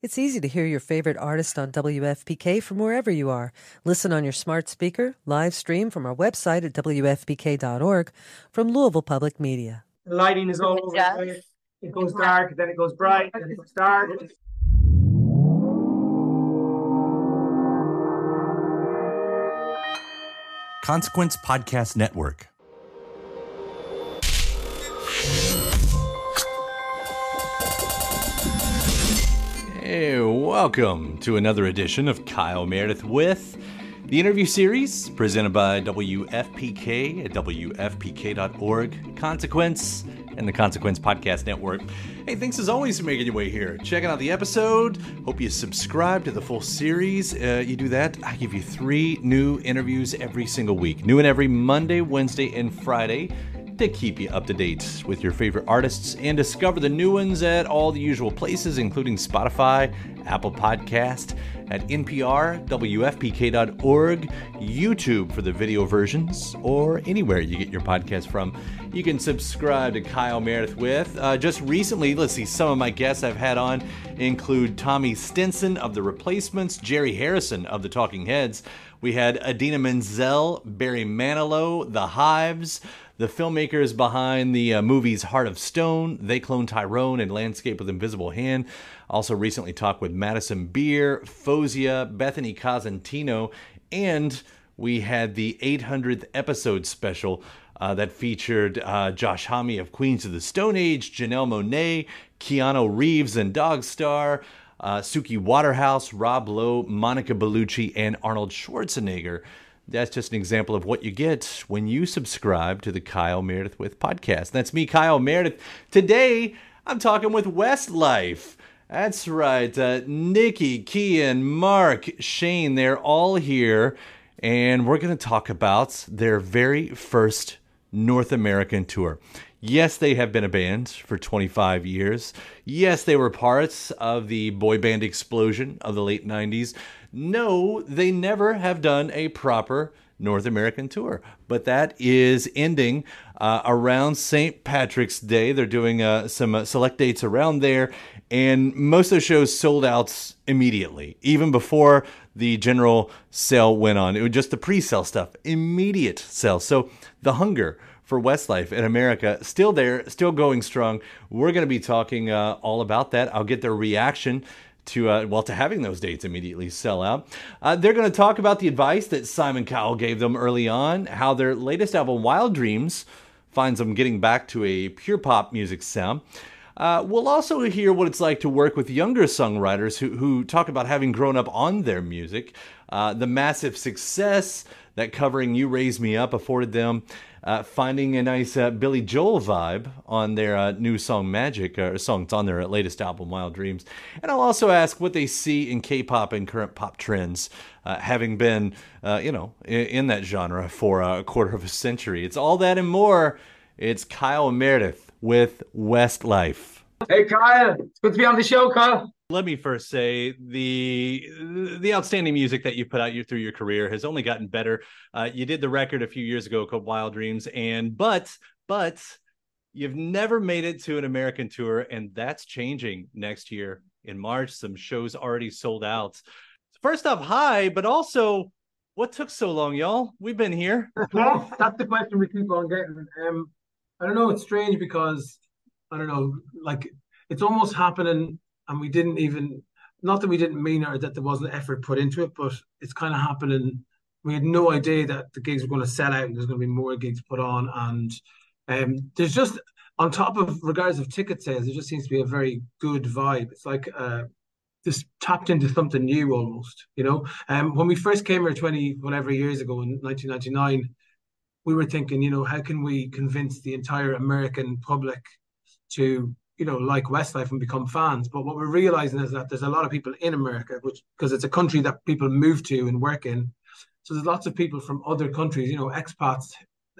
It's easy to hear your favorite artist on WFPK from wherever you are. Listen on your smart speaker, live stream from our website at WFPK.org from Louisville Public Media. The lighting is all over. the It goes dark, then it goes bright, then it goes dark. Consequence Podcast Network. Hey, welcome to another edition of Kyle Meredith with the interview series presented by WFPK at WFPK.org, Consequence, and the Consequence Podcast Network. Hey, thanks as always for making your way here. Checking out the episode. Hope you subscribe to the full series. Uh, you do that, I give you three new interviews every single week. New and every Monday, Wednesday, and Friday to keep you up to date with your favorite artists and discover the new ones at all the usual places, including Spotify, Apple Podcast, at NPR, WFPK.org, YouTube for the video versions, or anywhere you get your podcast from. You can subscribe to Kyle Meredith with. Uh, just recently, let's see, some of my guests I've had on include Tommy Stinson of The Replacements, Jerry Harrison of The Talking Heads. We had Idina Menzel, Barry Manilow, The Hives, the filmmakers behind the uh, movies Heart of Stone, They Clone Tyrone, and Landscape with Invisible Hand. Also, recently talked with Madison Beer, Faouzia, Bethany Cosentino, and we had the 800th episode special uh, that featured uh, Josh Homme of Queens of the Stone Age, Janelle Monáe, Keanu Reeves and Dogstar, uh, Suki Waterhouse, Rob Lowe, Monica Bellucci, and Arnold Schwarzenegger. That's just an example of what you get when you subscribe to the Kyle Meredith with podcast. That's me, Kyle Meredith. Today, I'm talking with Westlife. That's right. Uh, Nicky, Kian, Mark, Shane, they're all here. And we're going to talk about their very first North American tour. Yes, they have been a band for 25 years. Yes, they were parts of the boy band explosion of the late 90s. No, they never have done a proper North American tour, but that is ending uh, around St. Patrick's Day. They're doing uh, some uh, select dates around there, and most of the shows sold out immediately, even before the general sale went on. It was just the pre sale stuff, immediate sale. So the hunger for Westlife in America still there, still going strong. We're going to be talking uh, all about that. I'll get their reaction to uh, well to having those dates immediately sell out. Uh, they're going to talk about the advice that Simon Cowell gave them early on, how their latest album Wild Dreams finds them getting back to a pure pop music sound. Uh, we'll also hear what it's like to work with younger songwriters who, who talk about having grown up on their music, uh, the massive success that covering You Raise Me Up afforded them, uh, finding a nice uh, Billy Joel vibe on their uh, new song Magic, or song it's on their latest album Wild Dreams. And I'll also ask what they see in K pop and current pop trends, uh, having been, uh, you know, in, in, that genre for a quarter of a century. It's all that and more. It's Kyle and Meredith with Westlife. Hey, Kyle. It's good to be on the show, Kyle let me first say the the outstanding music that you put out through your career has only gotten better. Uh, you did the record a few years ago called Wild Dreams, and but but you've never made it to an American tour, and that's changing next year in March. Some shows already sold out. First off, hi, but also, what took so long, y'all? We've been here. That's the question we keep on getting. Um, I don't know. It's strange because I don't know. Like it's almost happening and we didn't even not that we didn't mean or that there wasn't effort put into it, but it's kind of happening. We had no idea that the gigs were going to sell out and there's going to be more gigs put on. And um, there's just on top of regards of ticket sales, there just seems to be a very good vibe. It's like uh, just tapped into something new almost. You know, um, when we first came here twenty whatever years ago in 1999, we were thinking, you know, how can we convince the entire American public to you know, like Westlife and become fans. But what we're realizing is that there's a lot of people in America, which because it's a country that people move to and work in. So there's lots of people from other countries, you know, expats,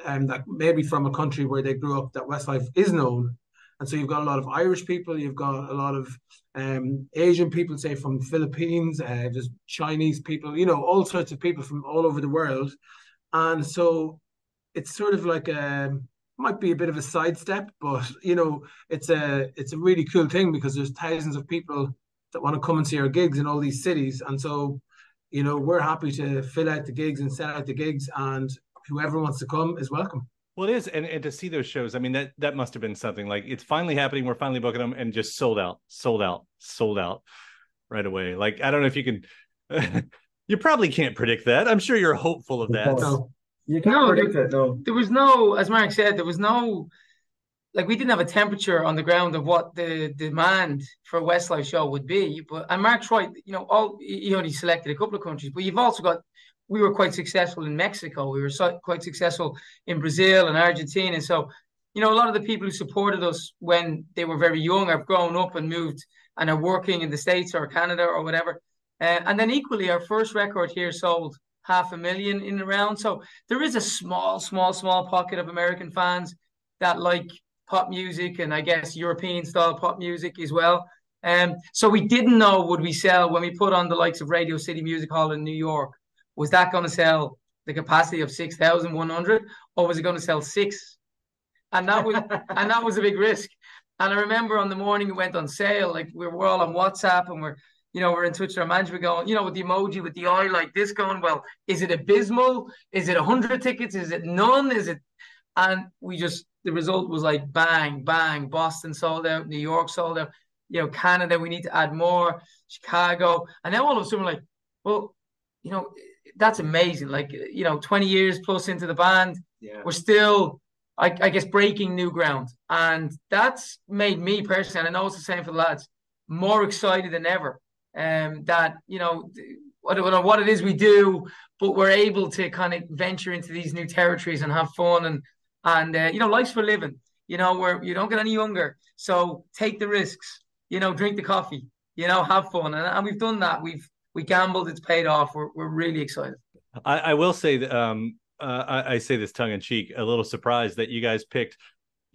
um, that maybe from a country where they grew up that Westlife is known. And so you've got a lot of Irish people, you've got a lot of um, Asian people, say from Philippines, uh, there's Chinese people, you know, all sorts of people from all over the world. And so it's sort of like a might be a bit of a sidestep, but you know, it's a it's a really cool thing because there's thousands of people that want to come and see our gigs in all these cities, and so you know we're happy to fill out the gigs and sell out the gigs, and whoever wants to come is welcome. Well, it is, and, and to see those shows, I mean that that must have been something like it's finally happening. We're finally booking them, and just sold out, sold out, sold out right away. Like I don't know if you can. you probably can't predict that. I'm sure you're hopeful of that. So, You can't No, predict it. No. There was no, as Mark said, there was no, like we didn't have a temperature on the ground of what the demand for a Westlife show would be. But and Mark's right, you know, all he only selected a couple of countries, but you've also got. We were quite successful in Mexico. We were so, quite successful in Brazil and Argentina. So, you know, a lot of the people who supported us when they were very young have grown up and moved and are working in the States or Canada or whatever. Uh, and then equally, our first record here sold half a million in the round. So there is a small, small, small pocket of American fans that like pop music and I guess European style pop music as well. Um, so we didn't know would we sell when we put on the likes of Radio City Music Hall in New York. Was that going to sell the capacity of six thousand one hundred, or was it going to sell six? And that was and that was a big risk. And I remember on the morning it went on sale, like we were all on WhatsApp and we're you know, we're in touch with our management going, you know, with the emoji with the eye like this going, well, is it abysmal? Is it 100 tickets? Is it none? Is it? And we just, the result was like bang, bang. Boston sold out, New York sold out, you know, Canada, we need to add more, Chicago. And then all of a sudden, we're like, well, you know, that's amazing. Like, you know, 20 years plus into the band, Yeah. we're still, I, I guess, breaking new ground. And that's made me personally, and I know it's the same for the lads, more excited than ever um, that you know I don't know what it is we do, but we're able to kind of venture into these new territories and have fun and and uh, you know life's for living. You know where you don't get any younger, so take the risks. You know, drink the coffee. You know, have fun, and, and we've done that. We've we gambled. It's paid off. We're we're really excited. I, I will say that um, uh, I, I say this tongue in cheek, a little surprised that you guys picked,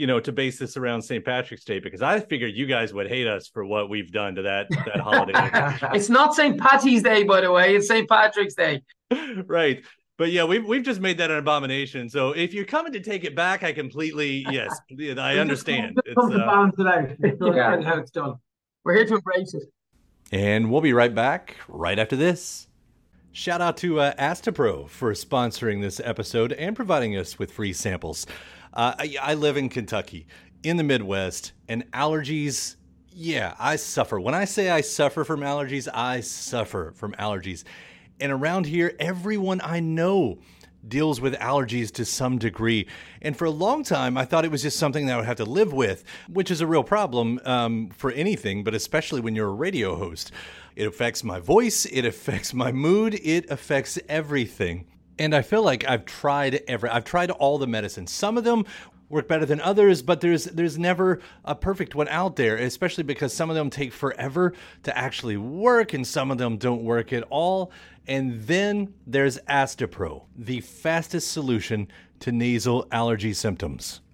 you know, to base this around St. Patrick's Day because I figured you guys would hate us for what we've done to that that holiday. It's not St. Patty's Day, by the way. It's St. Patrick's Day. right. But yeah, we've we've just made that an abomination. So if you're coming to take it back, I completely yes, I understand. It's, uh, balance it. It's not Yeah. how it's done. We're here to embrace it. And we'll be right back right after this. Shout out to uh, Astepro for sponsoring this episode and providing us with free samples. Uh, I, I live in Kentucky, in the Midwest, and allergies, yeah, I suffer. When I say I suffer from allergies, I suffer from allergies. And around here, everyone I know deals with allergies to some degree. And for a long time, I thought it was just something that I would have to live with, which is a real problem um, for anything, but especially when you're a radio host. It affects my voice, it affects my mood, it affects everything. And I feel like I've tried every I've tried all the medicines. Some of them work better than others, but there's there's never a perfect one out there, especially because some of them take forever to actually work and some of them don't work at all. And then there's Astepro, the fastest solution to nasal allergy symptoms.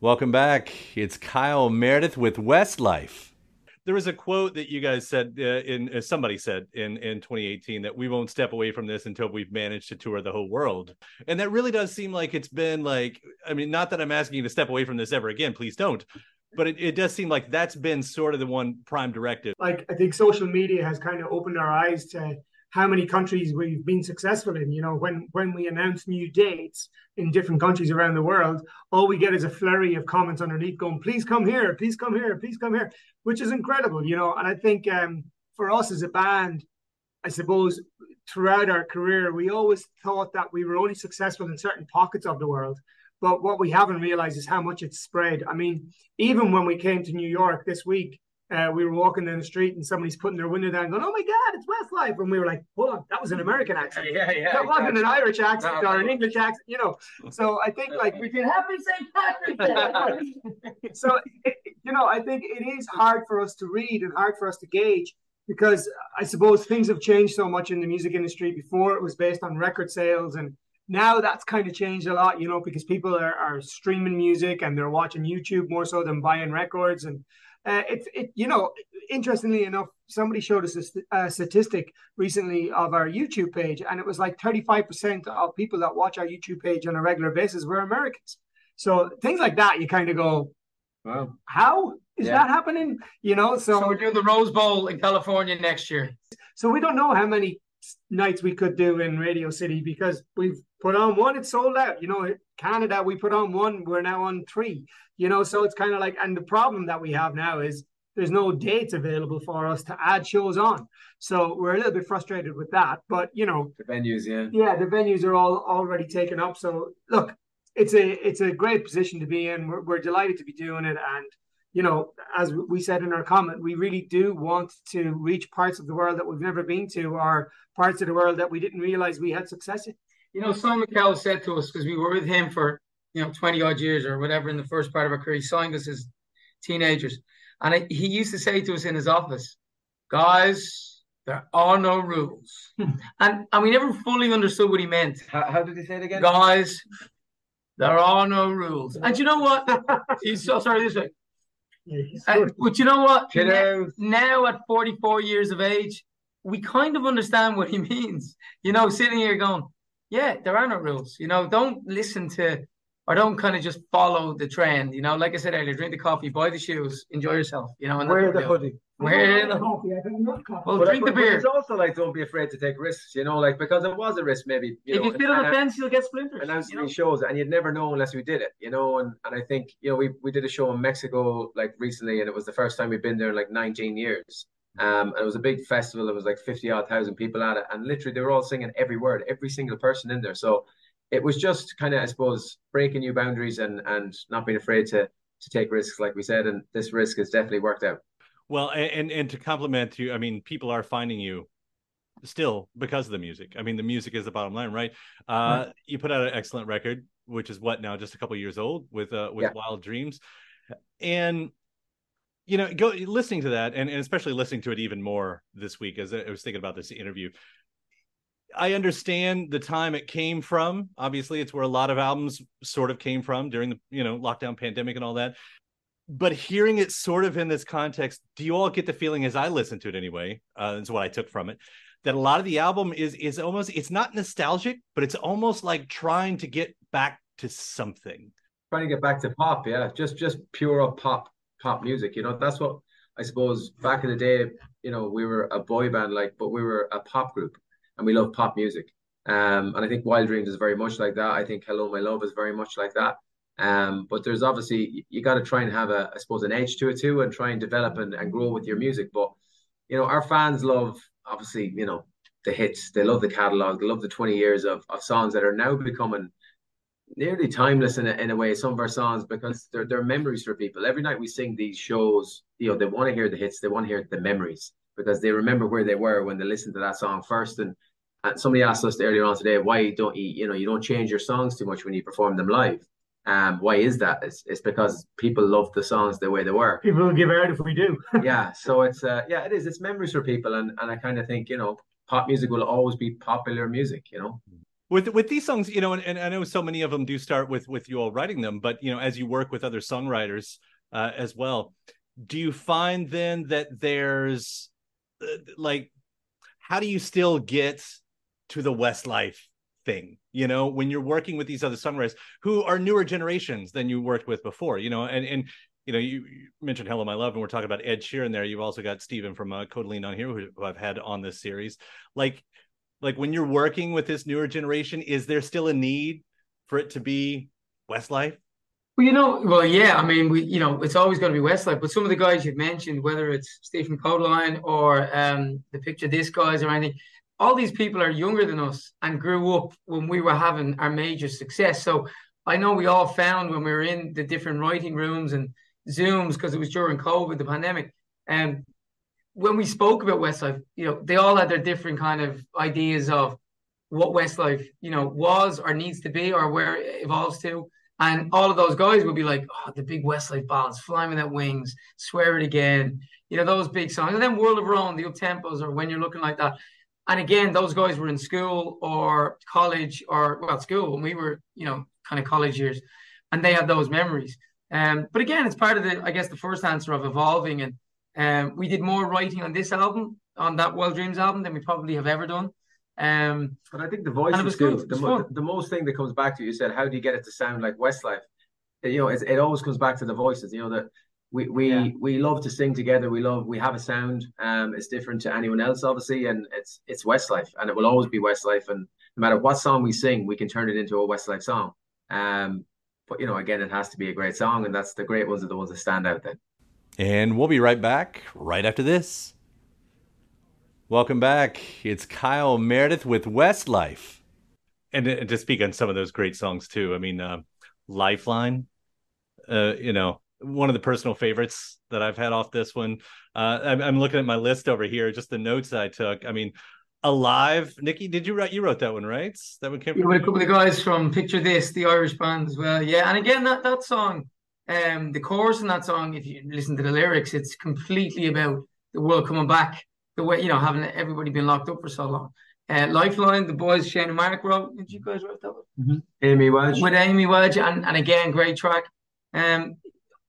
Welcome back. It's Kyle Meredith with Westlife. There was a quote that you guys said uh, in uh, somebody said in in 2018 that we won't step away from this until we've managed to tour the whole world. And that really does seem like it's been like I mean not that I'm asking you to step away from this ever again, please don't. But it, it does seem like that's been sort of the one prime directive. Like I think social media has kind of opened our eyes to how many countries we've been successful in. You know, when when we announce new dates in different countries around the world, all we get is a flurry of comments underneath going, "Please come here, please come here, please come here," which is incredible. You know, and I think um, for us as a band, I suppose throughout our career, we always thought that we were only successful in certain pockets of the world. But what we haven't realized is how much it's spread. I mean, even when we came to New York this week, uh, we were walking down the street and somebody's putting their window down going, Oh my God, it's Westlife. And we were like, Hold on, that was an American accent. Yeah, yeah. That wasn't an Irish accent No, or an. English accent, you know. So I think like we did happy St. Patrick's Day. so it, you know, I think it is hard for us to read and hard for us to gauge because I suppose things have changed so much in the music industry. Before it was based on record sales and now that's kind of changed a lot, you know, because people are, are streaming music and they're watching YouTube more so than buying records. And uh, it's, it, you know, interestingly enough, somebody showed us a, a statistic recently of our YouTube page, and it was like 35% of people that watch our YouTube page on a regular basis were Americans. So things like that, you kind of go, Wow. how is Yeah. that happening? You know, So we're doing the Rose Bowl in California next year. So we don't know how many nights we could do in Radio City because we've put on one, it's sold out. You know, Canada, we put on one, we're now on three. You know, so it's kind of like, and the problem that we have now is there's no dates available for us to add shows on. So we're a little bit frustrated with that. But you know, The venues, yeah. yeah, the venues are all already taken up. So look, it's a it's a great position to be in. We're, we're delighted to be doing it, and you know, as we said in our comment, we really do want to reach parts of the world that we've never been to, or parts of the world that we didn't realize we had success in. You know, Simon Cowell said to us, because we were with him for, you know, 20 odd years or whatever in the first part of our career, he signed us as teenagers. And I, he used to say to us in his office, guys, there are no rules. and, and we never fully understood what he meant. How, how did he say it again? Guys, there are no rules. And you know what? He's so sorry this way. Yeah, Uh, but you know what? Kiddo. Now at 44 years of age, we kind of understand what he means. You know, sitting here going, yeah, there are no rules. You know, don't listen to or don't kind of just follow the trend. You know, like I said earlier, drink the coffee, buy the shoes, enjoy yourself. You know, and Wear the what we do. hoodie. Wear the coffee. I think not coffee. Well, But- drink the but- but beer. It's also like don't be afraid to take risks, you know, like because it was a risk maybe. You if know, you sit on and- the fence, you'll get splinters. announced you know? shows and you'd never know unless we did it, you know. And and I think you know we we did a show in Mexico like recently, and it was the first time we've been there in like 19 years. Um, and it was a big festival. There was like 50 odd thousand people at it, and literally they were all singing every word, every single person in there. So it was just kind of, I suppose, breaking new boundaries and and not being afraid to to take risks, like we said. And this risk has definitely worked out. Well, and and to compliment you, I mean, people are finding you still because of the music. I mean, the music is the bottom line, right? Uh, You put out an excellent record, which is what now, just a couple years old, with uh, with Yeah. Wild Dreams, and you know, go listening to that, and, and especially listening to it even more this week as I was thinking about this interview. I understand the time it came from. Obviously, it's where a lot of albums sort of came from during the you know lockdown pandemic and all that but hearing it sort of in this context, do you all get the feeling, as I listened to it anyway, uh, that's what I took from it, that a lot of the album is is almost it's not nostalgic, but it's almost like trying to get back to something. trying to get back to pop, yeah, just just pure pop pop music. You know, that's what I suppose back in the day. You know, we were a boy band, like, but we were a pop group, and we love pop music. Um, and I think Wild Dreams is very much like that. I think Hello My Love is very much like that. Um, but there's obviously you got to try and have a, I suppose, an edge to it too, and try and develop and, and grow with your music. But you know, our fans love obviously, you know, the hits. They love the catalog. They love the 20 years of, of songs that are now becoming nearly timeless in a, in a way. Some of our songs because they're they're memories for people. Every night we sing these shows, you know, they want to hear the hits. They want to hear the memories because they remember where they were when they listened to that song first. And and somebody asked us earlier on today, why don't you, you know, you don't change your songs too much when you perform them live. Um, why is that? It's, it's because people love the songs the way they were. People will give out if we do. yeah, so it's uh, yeah, it is. It's memories for people, and and I kind of think you know, pop music will always be popular music. You know. With with these songs, you know, and, and I know so many of them do start with with you all writing them, but you know, as you work with other songwriters uh, as well, do you find then that there's uh, like, how do you still get to the Westlife thing? you know when you're working with these other songwriters who are newer generations than you worked with before you know and and you know you, you mentioned hello my love and we're talking about ed sheeran there you've also got stephen from uh, kodaline on here who, who i've had on this series like like when you're working with this newer generation is there still a need for it to be westlife well, you know, well, yeah. I mean, we, you know, it's always going to be Westlife. But some of the guys you've mentioned, whether it's Stephen Kodaline or um, the Picture This guys or anything, all these people are younger than us and grew up when we were having our major success. So I know we all found when we were in the different writing rooms and Zooms because it was during COVID, the pandemic, and when we spoke about Westlife, you know, they all had their different kind of ideas of what Westlife, you know, was or needs to be or where it evolves to. And all of those guys would be like, oh, the big Westlife ballads, Flying Without Wings, Swear It Again, you know, those big songs. And then World of Our Own, the up tempos, or When You're Looking Like That. And again, those guys were in school or college or well, school when we were, you know, kind of college years, and they have those memories. Um, but again, it's part of the, I guess, the first answer of evolving. And um, we did more writing on this album, on that Wild Dreams album, than we probably have ever done. Um, but I think the voice is good. The, mo- the, most thing that comes back to you said, how do you get it to sound like Westlife? You know, it always comes back to the voices. You know that we we yeah. we love to sing together. We love we have a sound. Um, it's different to anyone else, obviously, and it's it's Westlife, and it will always be Westlife. And no matter what song we sing, we can turn it into a Westlife song. Um, but you know, again, it has to be a great song, and that's the great ones are the ones that stand out. Then. And we'll be right back right after this. Welcome back. It's Kyle Meredith with Westlife, and, and to speak on some of those great songs too. I mean, uh, Lifeline. Uh, you know, one of the personal favorites that I've had off this one. Uh, I'm, I'm, looking at my list over here, just the notes I took. I mean, Alive, Nicky, did you write? You wrote that one, right? That one came from a couple of guys from Picture This, the Irish band as well. Yeah, and again, that that song, um, the chorus in that song, if you listen to the lyrics, it's completely about the world coming back. The way you know, having everybody been locked up for so long. Uh, Lifeline, the boys Shane and Mark wrote. Did you guys write that one? Mm-hmm. Amy Wedge. With Amy Wedge, and, and again, great track. Um,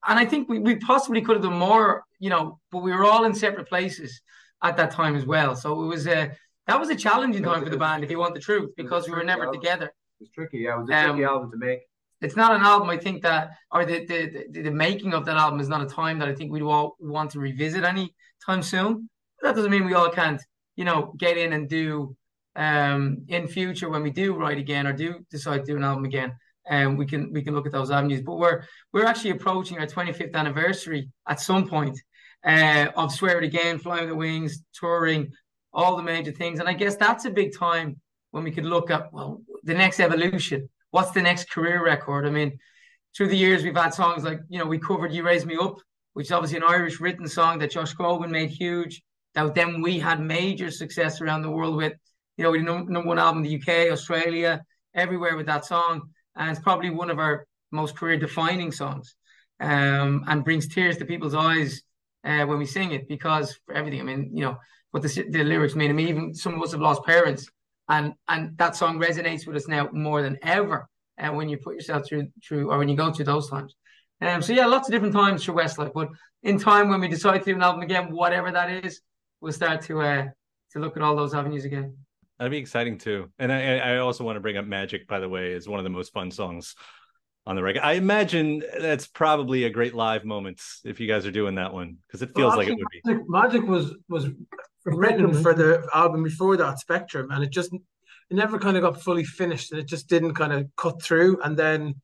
and I think we, we possibly could have done more, you know, but we were all in separate places at that time as well. So it was a that was a challenging time for the band, if you want the truth, because we were never album. together. It's tricky, yeah. It was a um, tricky album to make. It's not an album I think that, or the, the the, the making of that album is not a time that I think we'd all want to revisit any time soon. But that doesn't mean we all can't, you know, get in and do um in future when we do write again or do decide to do an album again and we can we can look at those avenues. But we're we're actually approaching our 25th anniversary at some point uh, of Swear It Again, Flying the Wings, touring, all the major things. And I guess that's a big time when we could look at well the next evolution. What's the next career record? I mean, through the years we've had songs like you know we covered "You Raise Me Up," which is obviously an Irish written song that Josh Groban made huge. That then we had major success around the world with. You know, we number one album in the UK, Australia, everywhere with that song and it's probably one of our most career defining songs um, and brings tears to people's eyes uh, when we sing it because for everything. I mean, you know, what the, the lyrics mean. I mean, even some of us have lost parents, and and that song resonates with us now more than ever. And uh, when you put yourself through through, or when you go through those times. Um, so yeah, lots of different times for Westlife. But in time, when we decide to do an album again, whatever that is, we'll start to uh, to look at all those avenues again. That'd be exciting too. And I, I also want to bring up Magic, by the way, is one of the most fun songs on the record. I imagine that's probably a great live moment if you guys are doing that one because it feels well, like it would be. Magic, Magic was was written for the album before that, Spectrum, and it just it never kind of got fully finished, and it just didn't kind of cut through. And then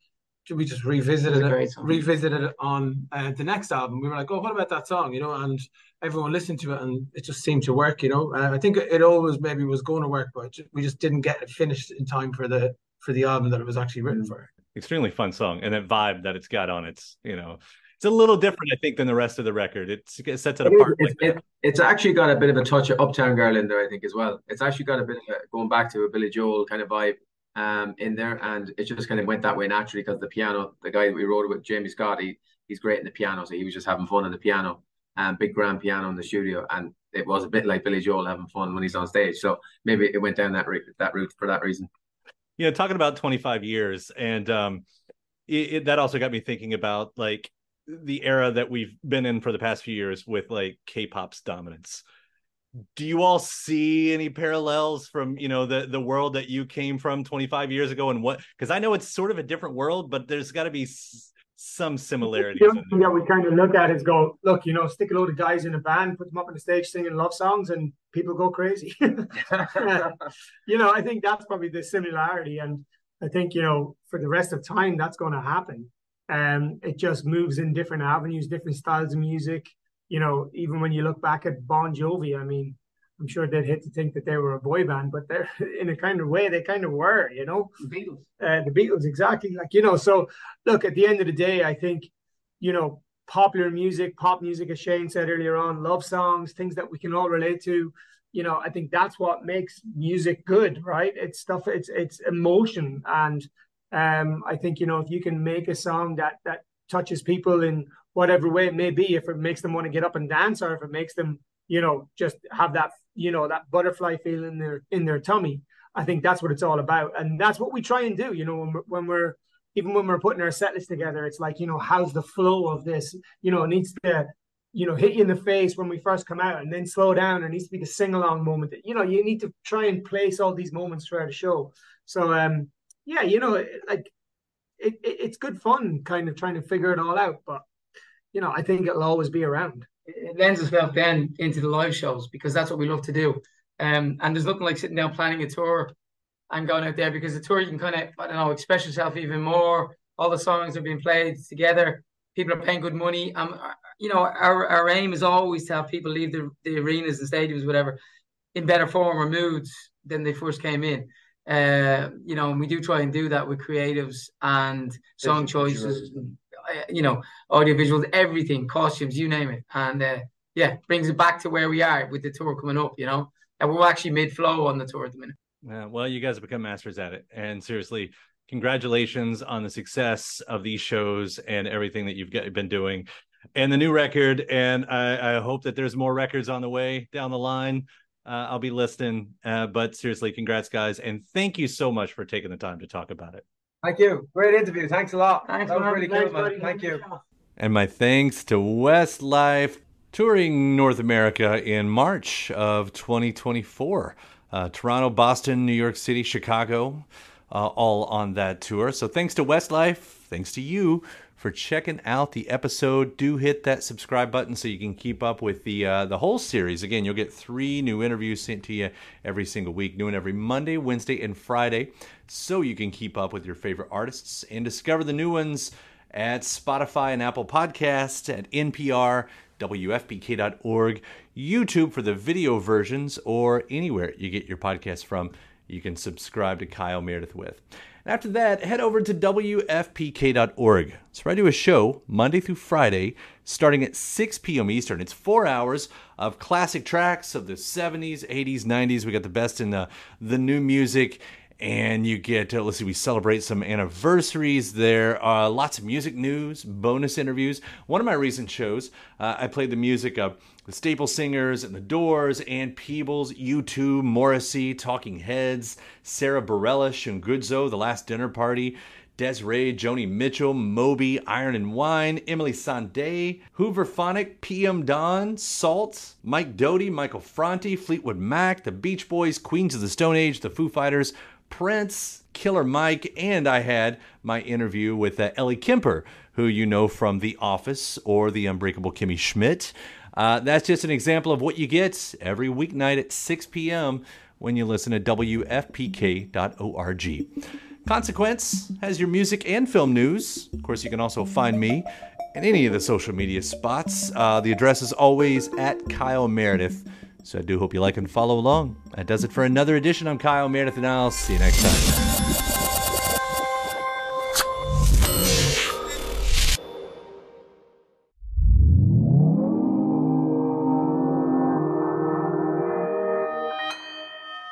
we just revisited it, it revisited it on uh, the next album. We were like, oh, what about that song? You know, and everyone listened to it and it just seemed to work, you know. Uh, I think it always maybe was going to work, but we just didn't get it finished in time for the for the album that it was actually written for. Extremely fun song, and that vibe that it's got on it's you know it's a little different, I think, than the rest of the record. It's, it sets it, it apart. It's, like it, it's actually got a bit of a touch of Uptown Girl in there, I think, as well. It's actually got a bit of a, going back to a Billy Joel kind of vibe. um, in there, and it just kind of went that way naturally because the piano, the guy that we wrote with, Jamie Scott, he he's great in the piano, so he was just having fun on the piano, and um, big grand piano in the studio, and it was a bit like Billy Joel having fun when he's on stage. So maybe it went down that route, that route for that reason. Yeah, talking about 25 years, and um, it, it, that also got me thinking about like the era that we've been in for the past few years with like K-pop's dominance. Do you all see any parallels from you know the the world that you came from 25 years ago and what because i know it's sort of a different world but there's got to be some similarities the thing that we kind of look at is go look you know stick a load of guys in a band put them up on the stage singing love songs and people go crazy. You know i think that's probably the similarity and i think you know for the rest of time that's going to happen. Um it just moves in different avenues different styles of music. You know, even when you look back at Bon Jovi, I mean, I'm sure they'd hate to think that they were a boy band, but they're in a kind of way they kind of were, you know. The Beatles. Uh, the Beatles, exactly. Like you know, so look at the end of the day, I think, you know, popular music, pop music, as Shane said earlier on, love songs, things that we can all relate to. You know, I think that's what makes music good, right? It's stuff. It's it's emotion, and um, I think you know if you can make a song that that touches people in whatever way it may be, if it makes them want to get up and dance or if it makes them, you know, just have that, you know, that butterfly feeling in their in their tummy. I think that's what it's all about. And that's what we try and do, you know, when we're, when we're even when we're putting our set list together, it's like, you know, how's the flow of this? You know, it needs to, you know, hit you in the face when we first come out and then slow down. There needs to be the sing along moment that, you know, you need to try and place all these moments throughout a show. So, um, yeah, you know, like it, it, it's good fun kind of trying to figure it all out. But you know, I think it'll always be around. It lends itself then into the live shows because that's what we love to do. Um, and there's nothing like sitting down planning a tour and going out there because the tour you can kind of I don't know express yourself even more. All the songs are being played together. People are paying good money. Um, you know, our, our aim is always to have people leave the, the arenas and stadiums, whatever, in better form or moods than they first came in. Uh, you know, and we do try and do that with creatives and song choices. And, uh, you know, audio visuals, everything, costumes, you name it. And uh, yeah, brings it back to where we are with the tour coming up, you know. And we're actually mid flow on the tour at the minute. Yeah, well, you guys have become masters at it. And seriously, congratulations on the success of these shows and everything that you've been doing and the new record. And I, I hope that there's more records on the way down the line. Uh, I'll be listening. Uh, but seriously, congrats, guys. And thank you so much for taking the time to talk about it. Thank you. Great interview. Thanks a lot. Thanks, that was man. really cool, man. Thank you. And my thanks to Westlife touring North America in March of 2024. Uh, Toronto, Boston, New York City, Chicago, uh, all on that tour. So thanks to Westlife, thanks to you for checking out the episode. Do hit that subscribe button so you can keep up with the uh, the whole series. Again, you'll get three new interviews sent to you every single week, new and every Monday, Wednesday, and Friday, so you can keep up with your favorite artists and discover the new ones at Spotify and Apple Podcasts, at NPR, WFPK.org, YouTube for the video versions, or anywhere you get your podcast from. You can subscribe to Kyle Meredith with. After that, head over to WFPK.org. So I do a show Monday through Friday, starting at 6 p.m. Eastern. It's four hours of classic tracks of the 70s, 80s, 90s. We got the best in the, the new music. And you get, uh, let's see, we celebrate some anniversaries there. Uh, lots of music news, bonus interviews. One of my recent shows, uh, I played the music of the Staple Singers and the Doors, and Peebles, U2, Morrissey, Talking Heads, Sara Bareilles, Shungudzo, The Last Dinner Party, Des'ree, Joni Mitchell, Moby, Iron and Wine, Emily Sandé, Hooverphonic, PM Dawn, Salt, Mike Doughty, Michael Franti, Fleetwood Mac, The Beach Boys, Queens of the Stone Age, The Foo Fighters, Prince, Killer Mike, and I had my interview with uh, Ellie Kemper, who you know from The Office or The Unbreakable Kimmy Schmidt. Uh, that's just an example of what you get every weeknight at 6 p.m. when you listen to WFPK.org. Consequence has your music and film news. Of course, you can also find me in any of the social media spots. Uh, the address is always at Kyle Meredith. So I do hope you like and follow along. That does it for another edition. I'm Kyle Meredith, and I'll see you next time.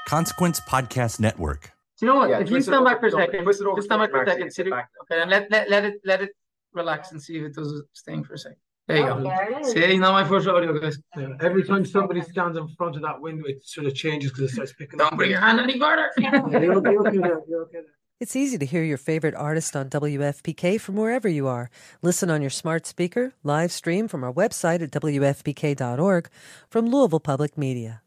Consequence Podcast Network, Do you know what? Yeah, if you twist it stand over- back for a second, twist it over just stand back for a second. sit sit back. Okay, and let, let let it let it relax and see if it does its thing for a second. There you go. See, not my first audio, guys. Yeah, every time somebody stands in front of that window, it sort of changes because it starts picking Don't up. bring your hand any further. Yeah, You're okay, you're okay there. You're okay there. It's easy to hear your favorite artist on WFPK from wherever you are. Listen on your smart speaker, live stream from our website at WFPK.org from Louisville Public Media.